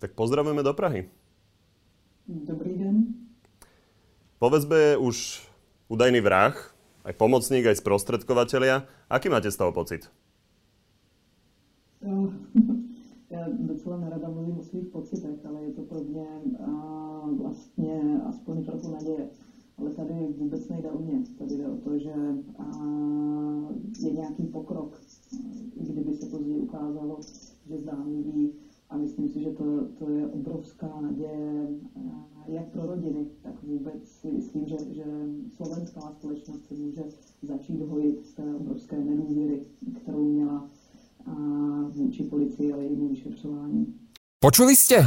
Tak pozdravujeme do Prahy. Dobrý deň. Po väzbe je už údajný vrah, aj pomocník, aj sprostredkovateľia. Aký máte z toho pocit? Já docela nerada mluvím o svých pocitech, ale je to pro mě uh, vlastně aspoň trochu naděje. Ale tady vůbec nejde o mě. Tady jde o to, že uh, je nějaký pokrok, kdyby se později ukázalo, že zdánlivý. To, je obrovská naděje jak pro rodiny, tak vůbec si myslím, že, že slovenská společnost se může začít hojit z té obrovské nedůvěry, kterou měla vůči policii a jejímu vyšetřování. Počuli ste?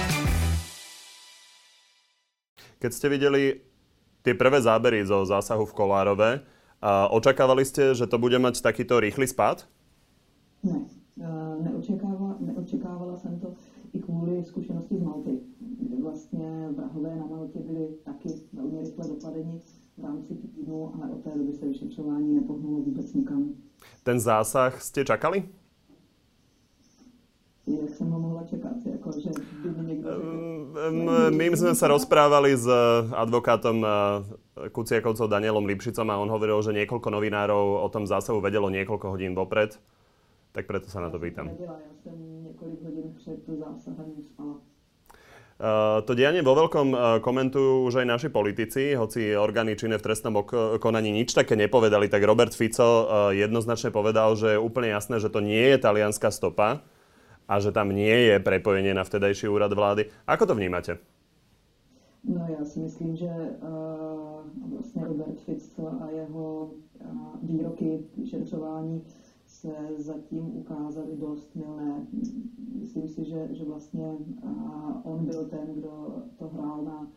Keď ste videli tie prvé zábery zo zásahu v Kolárove. Očakávali ste, že to bude mať takýto rýchly spád? Ne, neočekávala, neočekávala jsem to i kvůli zkušenosti z Malty, kde vlastně vrahové na Maltě byli taky velmi rychle dopadeni v rámci týdnu, ale od té doby se vyšetřování nepohnulo vůbec nikam. Ten zásah ste čakali? Jak som ho mohla čakať? Ako, že by mi niekto My sme sa rozprávali s advokátom eh, Kuciakovcov Danielom Lipšicom a on hovoril, že niekoľko novinárov o tom zásahu vedelo niekoľko hodín vopred. Tak preto sa na to pýtam. Ja som niekoľko hodín pred zásahom spala. Uh, to dianie vo veľkom uh, komentujú už aj naši politici, hoci orgány činné v trestnom konaní nič také nepovedali, tak Robert Fico uh, jednoznačne povedal, že je úplne jasné, že to nie je talianská stopa, a že tam nie je prepojenie na vtedajší úrad vlády. Ako to vnímate? No já si myslím, že uh, vlastně Robert Fico a jeho uh, výroky vyšetřování se zatím ukázaly dost milné. Myslím si, že, že vlastně uh, on byl ten, kdo to hrál na,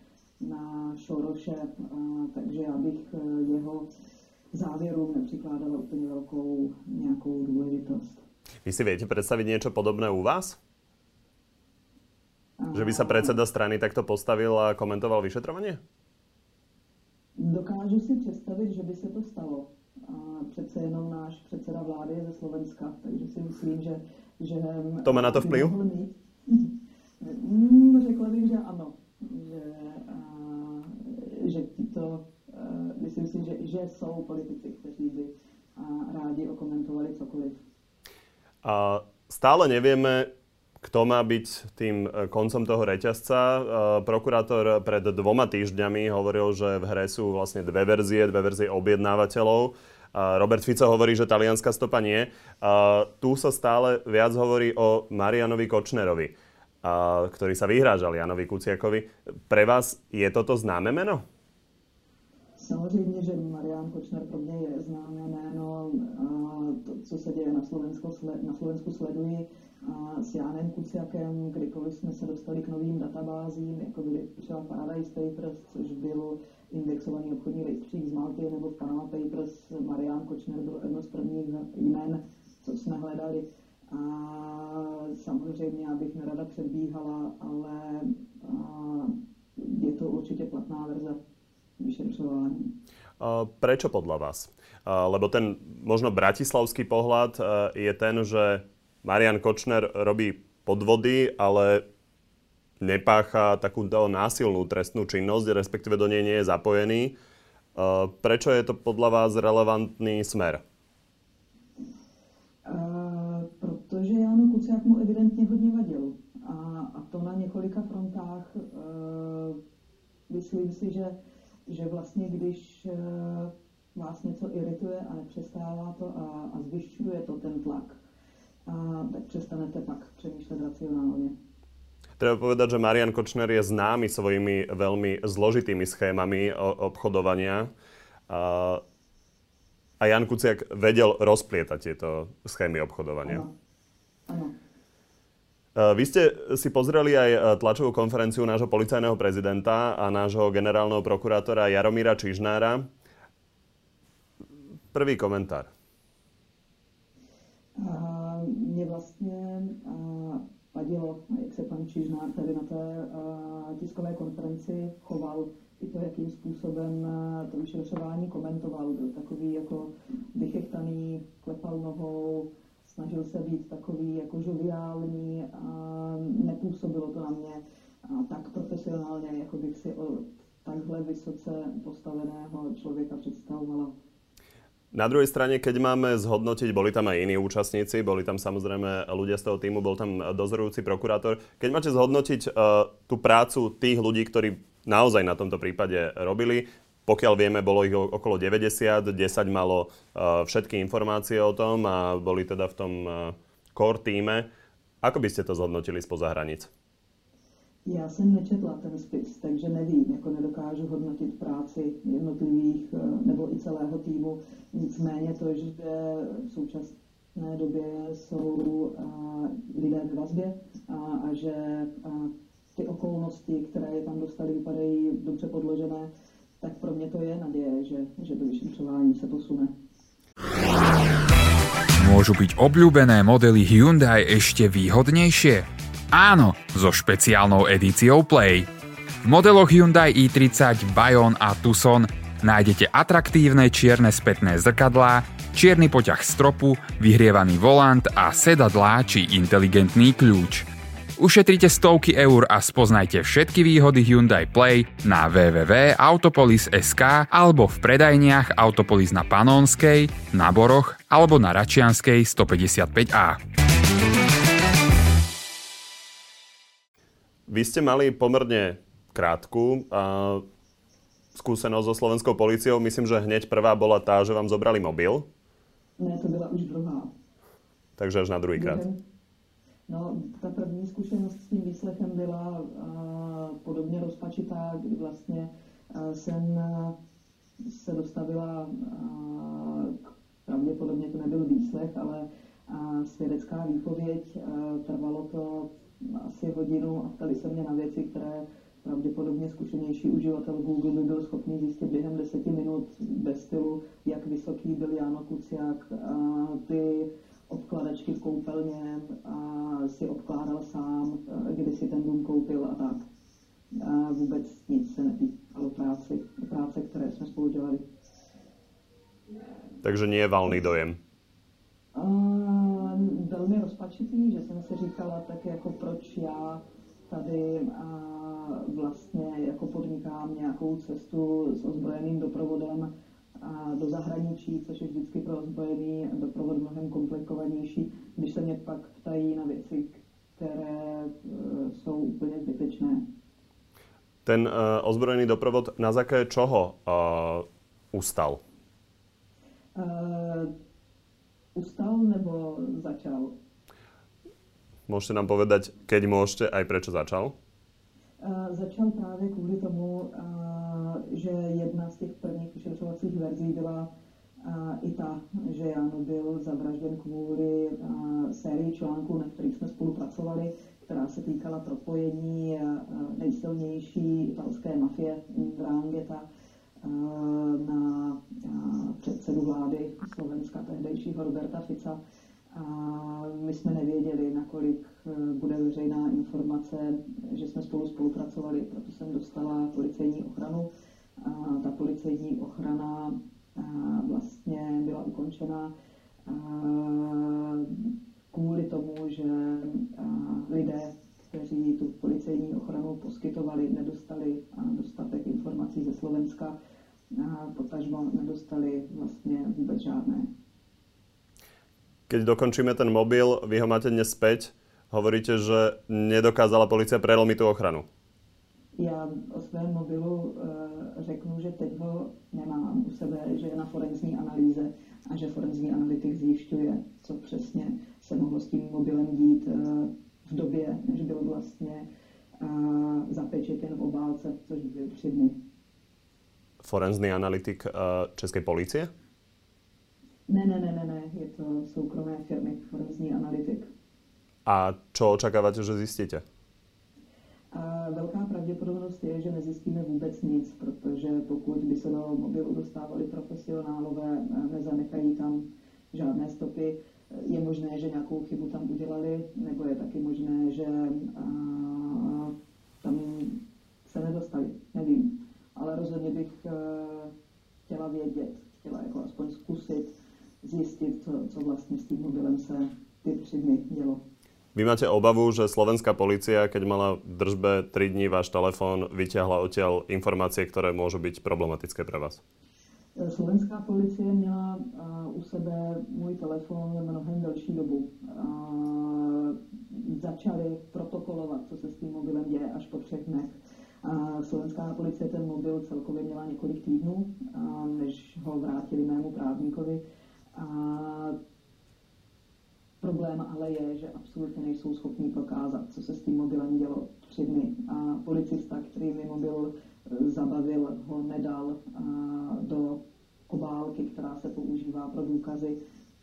na Šoroše, uh, takže já bych uh, jeho závěrům nepřikládala úplně velkou nějakou důležitost. Vy si viete predstaviť niečo podobné u vás? Že by sa predseda strany takto postavil a komentoval vyšetrovanie? Dokážu si představit, že by se to stalo. A přece jenom náš předseda vlády je ze Slovenska, takže si myslím, že... že to má na to vplyv? Mm, řekla bych, že ano. Že, a, že títo, myslím si, že, že jsou politici, kteří by a, rádi okomentovali cokoliv. A stále nevieme, kto má byť tým e, koncom toho reťazca. E, prokurátor pred dvoma týždňami hovoril, že v hre sú vlastne dve verzie, dve verzie objednávateľov. Robert Fico hovorí, že talianská stopa nie. Tu sa stále viac hovorí o Marianovi Kočnerovi, ktorý sa vyhrážal Janovi Kuciakovi. Pre vás je toto známe meno? Samozřejmě, že Marian Kočner pro mě je známé jméno. Co se děje na Slovensku, na Slovensku sleduji s Jánem Kuciakem, kdykoliv jsme se dostali k novým databázím, jako byly třeba Paradise Papers, což byl indexovaný obchodní rejstřík z Malty, nebo Panama Papers, Marian Kočner byl jedno z prvních jmen, co jsme hledali. A samozřejmě, abych nerada předbíhala, ale je to určitě platná verze vyšetřování. Prečo podľa vás? Lebo ten možno bratislavský pohľad je ten, že Marian Kočner robí podvody, ale nepácha takúto násilnú trestnú činnosť, respektíve do nej nie je zapojený. Prečo je to podľa vás relevantný smer? Uh, protože Jano Kuciak mu evidentně hodně vadil. A, a to na několika frontách. Myslím si, že že vlastně když eh, vás něco irituje a nepřestává to a, a zvyšťuje to ten tlak, a, tak přestanete pak přemýšlet racionálně. Treba povedať, že Marian Kočner je známy svojimi veľmi zložitými schémami obchodovania. A, a Jan Kuciak vedel rozplietať tieto schémy obchodovania. Ano. Ano. Vy ste si pozreli aj tlačovú konferenciu nášho policajného prezidenta a nášho generálneho prokurátora Jaromíra Čižnára. Prvý komentár. A mě vlastně vadilo, jak se pan Čižnár tady na té tiskové konferenci choval, i to, jakým způsobem to vyšetřování komentoval. Byl takový jako vychechtaný, klepal nohou, snažil se být takový jako žoviální a nepůsobilo to na mě tak profesionálně, jako bych si od takhle vysoce postaveného člověka představovala. Na druhej strane, keď máme zhodnotiť, boli tam aj iní účastníci, boli tam samozrejme ľudia z toho týmu, bol tam dozorujúci prokurátor. Keď máte zhodnotiť uh, tú prácu tých ľudí, ktorí naozaj na tomto prípade robili, pokiaľ vieme, bolo ich okolo 90, 10 malo uh, všetky informácie o tom a boli teda v tom uh, core týme. Ako by ste to zhodnotili spoza hranic? Já jsem nečetla ten spis, takže nevím, jako nedokážu hodnotit práci jednotlivých eh, nebo i celého týmu. Nicméně to, že v současné době jsou lidé ve vazbě a, a že a ty okolnosti, které je tam dostali, vypadají dobře podložené, tak pro mě to je naděje, že, že to vyšetřování se posune. Môžu byť obľúbené modely Hyundai ešte výhodnejšie? Áno, so špeciálnou edíciou Play. V modeloch Hyundai i30, Bayon a Tucson nájdete atraktívne čierne spätné zrkadlá, čierny poťah stropu, vyhrievaný volant a sedadlá či inteligentný kľúč. Ušetrite stovky eur a spoznajte všetky výhody Hyundai Play na www.autopolis.sk alebo v predajniach Autopolis na Panonskej, na Boroch alebo na Račianskej 155A. Vy ste mali pomerne krátku uh, skúsenosť so slovenskou policiou. Myslím, že hneď prvá bola tá, že vám zobrali mobil. Ne, to byla už druhá. Takže až na druhý krát. No, ta první zkušenost s tím výslechem byla podobně rozpačitá, kdy vlastně jsem se dostavila, uh, pravděpodobně to nebyl výslech, ale svědecká výpověď. Trvalo to asi hodinu a ptali se mě na věci, které pravděpodobně zkušenější uživatel Google by byl schopný zjistit během deseti minut bez stylu, jak vysoký byl Jano Kuciak, ty obkladačky v koupelně a si obkládal sám, kdy si ten dům koupil a tak. A vůbec nic se netýkalo práci, práce, které jsme spolu dělali. Takže nie je valný dojem. Uh, velmi rozpačitý, že jsem si říkala, tak jako proč já tady uh, vlastně jako podnikám nějakou cestu s ozbrojeným doprovodem a do zahraničí, což je vždycky pro ozbrojený doprovod mnohem komplikovanější, když se mě pak ptají na věci, které uh, jsou úplně zbytečné. Ten uh, ozbrojený doprovod na základě čoho uh, ustal? Uh, ustal nebo začal? Môžete nám povedať, keď môžete, aj prečo začal? Uh, začal právě kvůli tomu, uh, že jedna z těch prvních vyšetřovacích verzí byla i ta, že Jan byl zavražděn kvůli sérii článků, na kterých jsme spolupracovali, která se týkala propojení nejsilnější italské mafie Drangheta na předsedu vlády Slovenska, tehdejšího Roberta Fica. A my jsme nevěděli, nakolik e, bude veřejná informace, že jsme spolu spolupracovali, proto jsem dostala policejní ochranu. Ta policejní ochrana vlastně byla ukončena kvůli tomu, že lidé, kteří tu policejní ochranu poskytovali, nedostali dostatek informací ze Slovenska potažmo nedostali vlastne vôbec žiadne. Keď dokončíme ten mobil, vy ho máte dnes späť, hovoríte, že nedokázala policia prelomiť tú ochranu. Já o svém mobilu e, řeknu, že teď ho nemám u sebe, že je na forenzní analýze a že forenzní analytik zjišťuje, co přesně se mohlo s tím mobilem dít e, v době, než byl vlastně e, zapečetěn v obálce, což byly tři dny forenzný analytik uh, Českej policie? Ne, ne, ne, ne, ne, je to soukromé firmy, forenzní analytik. A čo očakávate, že zistíte? A pravděpodobnost je, že nezjistíme vůbec nic, protože pokud by se do mobilu dostávali profesionálové, nezanechají tam žádné stopy, je možné, že nějakou chybu tam udělali, nebo je taky možné, že tam se nedostali, nevím. Ale rozhodně bych chtěla vědět, chtěla jako aspoň zkusit zjistit, co, co vlastně s tím mobilem se ty tři dny dělo. Vy máte obavu, že slovenská policia, keď mala v držbe 3 dní váš telefón, vyťahla odtiaľ informácie, ktoré môžu byť problematické pre vás? Slovenská policie měla u sebe můj telefon mnohem delší dobu. začali protokolovat, co se s tím mobilem děje až po třech dnech. slovenská policie ten mobil celkově měla několik týdnů, než ho vrátili mému právníkovi. A problém ale je, že absolutně nejsou schopni prokázat, co se s tím mobilem dělo tři dny. A policista, který mi mobil e, zabavil, ho nedal do obálky, která se používá pro důkazy,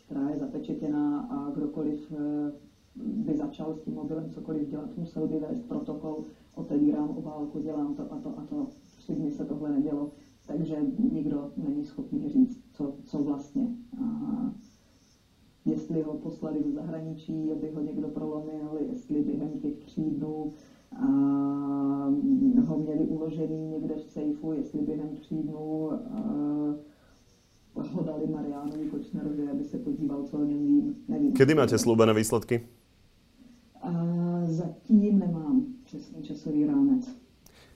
která je zapečetěná a kdokoliv e, by začal s tím mobilem cokoliv dělat, musel by vést protokol, otevírám obálku, dělám to a to a to. Tři dny se tohle nedělo, takže nikdo není schopný říct, co, co vlastně. A jestli ho poslali do zahraničí, aby ho někdo prolomil, jestli během těch tří dnů a ho měli uložený někde v sejfu, jestli během tří dnů ho dali Mariánovi Kočnerovi, aby se podíval, co o něm vím. Nevím. Kedy máte slúbené výsledky? A zatím nemám přesný časový rámec.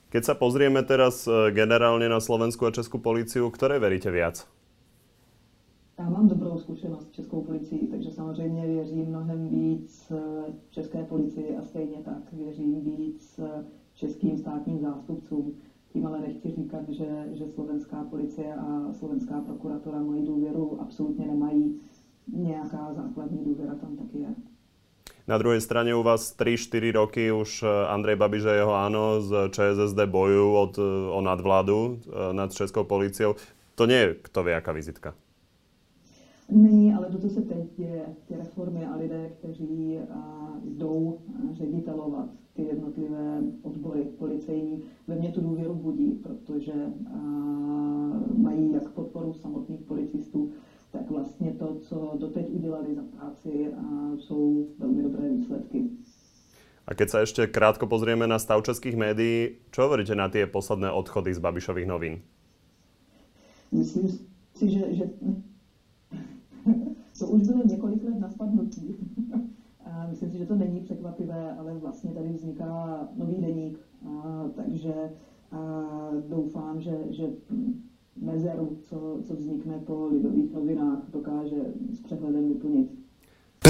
Keď sa pozrieme teraz e, generálne na Slovensku a Českú políciu, ktoré veríte viac? Já mám dobrou zkušenost s Policií, takže samozřejmě věřím mnohem víc eh, České policii a stejně tak věřím víc eh, českým státním zástupcům. Tím ale nechci říkat, že, že slovenská policie a slovenská prokuratura moji důvěru absolutně nemají. Nějaká základní důvěra tam taky je. Na druhej strane u vás 3-4 roky už eh, Andrej Babiš a jeho áno z ČSSD bojujú od, o nadvládu nad Českou policiou. To nie je kto vie aká vizitka. Není, ale to, co se teď děje, ty reformy a lidé, kteří jdou ředitelovat ty jednotlivé odbory policejní, ve mně tu důvěru budí, protože mají jak podporu samotných policistů, tak vlastně to, co doteď udělali za práci, a, jsou velmi dobré výsledky. A keď sa ešte krátko pozrieme na stav českých médií, čo hovoríte na tie posledné odchody z Babišových novín? Myslím si, že, že to už bylo několik let na spadnutí. A myslím si, že to není překvapivé, ale vlastně tady vzniká nový deník, a, takže a doufám, že, že mezeru, co, co vznikne po lidových novinách, dokáže s přehledem vyplnit.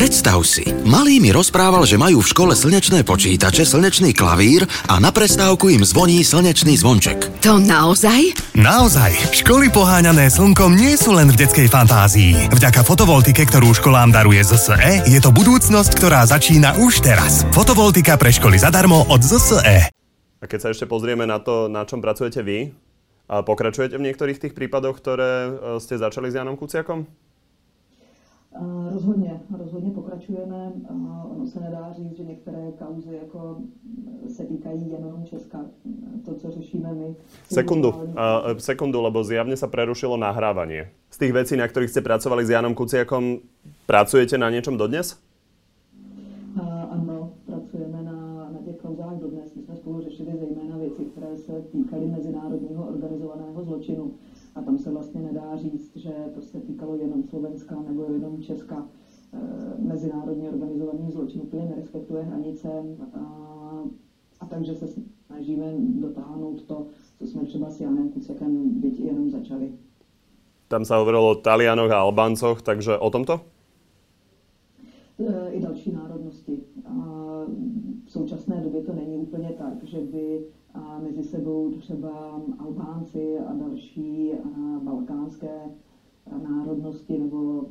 Predstav si, malý mi rozprával, že majú v škole slnečné počítače, slnečný klavír a na prestávku im zvoní slnečný zvonček. To naozaj? Naozaj. Školy poháňané slnkom nie sú len v detskej fantázii. Vďaka fotovoltike, ktorú školám daruje ZSE, je to budúcnosť, ktorá začína už teraz. Fotovoltika pre školy zadarmo od ZSE. A keď sa ešte pozrieme na to, na čom pracujete vy, a pokračujete v niektorých tých prípadoch, ktoré e, ste začali s Janom Kuciakom? Rozhodně, rozhodně pokračujeme. Ono se nedá říct, že některé kauzy jako se týkají jenom Česka. To, co řešíme my. Sekundu, uh, sekundu, lebo zjavne sa prerušilo nahrávanie. Z tých vecí, na ktorých ste pracovali s Janom Kuciakom, pracujete na niečom dodnes? Uh, ano, pracujeme na, na těch kauzách dodnes. My jsme spolu řešili zejména věci, které se týkaly mezinárodního organizovaného zločinu a tam se vlastně nedá říct, že to se týkalo jenom Slovenska nebo jenom Česka. E, mezinárodně organizovaný zločin úplně nerespektuje hranice a, a takže se snažíme dotáhnout to, co jsme třeba s Janem Kucekem byť jenom začali. Tam sa hovorilo o Talianoch a Albáncoch, takže o tomto? E, I další národnosti. A v současné době to není úplně tak, že by mezi sebou třeba Albánci a další balkánské národnosti nebo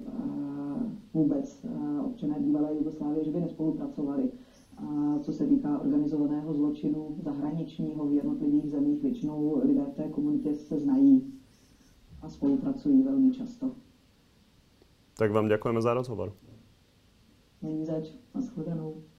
vůbec občané bývalé Jugoslávie, že by nespolupracovali. A co se týká organizovaného zločinu zahraničního v jednotlivých zemích, většinou lidé v té komunitě se znají a spolupracují velmi často. Tak vám děkujeme za rozhovor. Není zač. Naschledanou.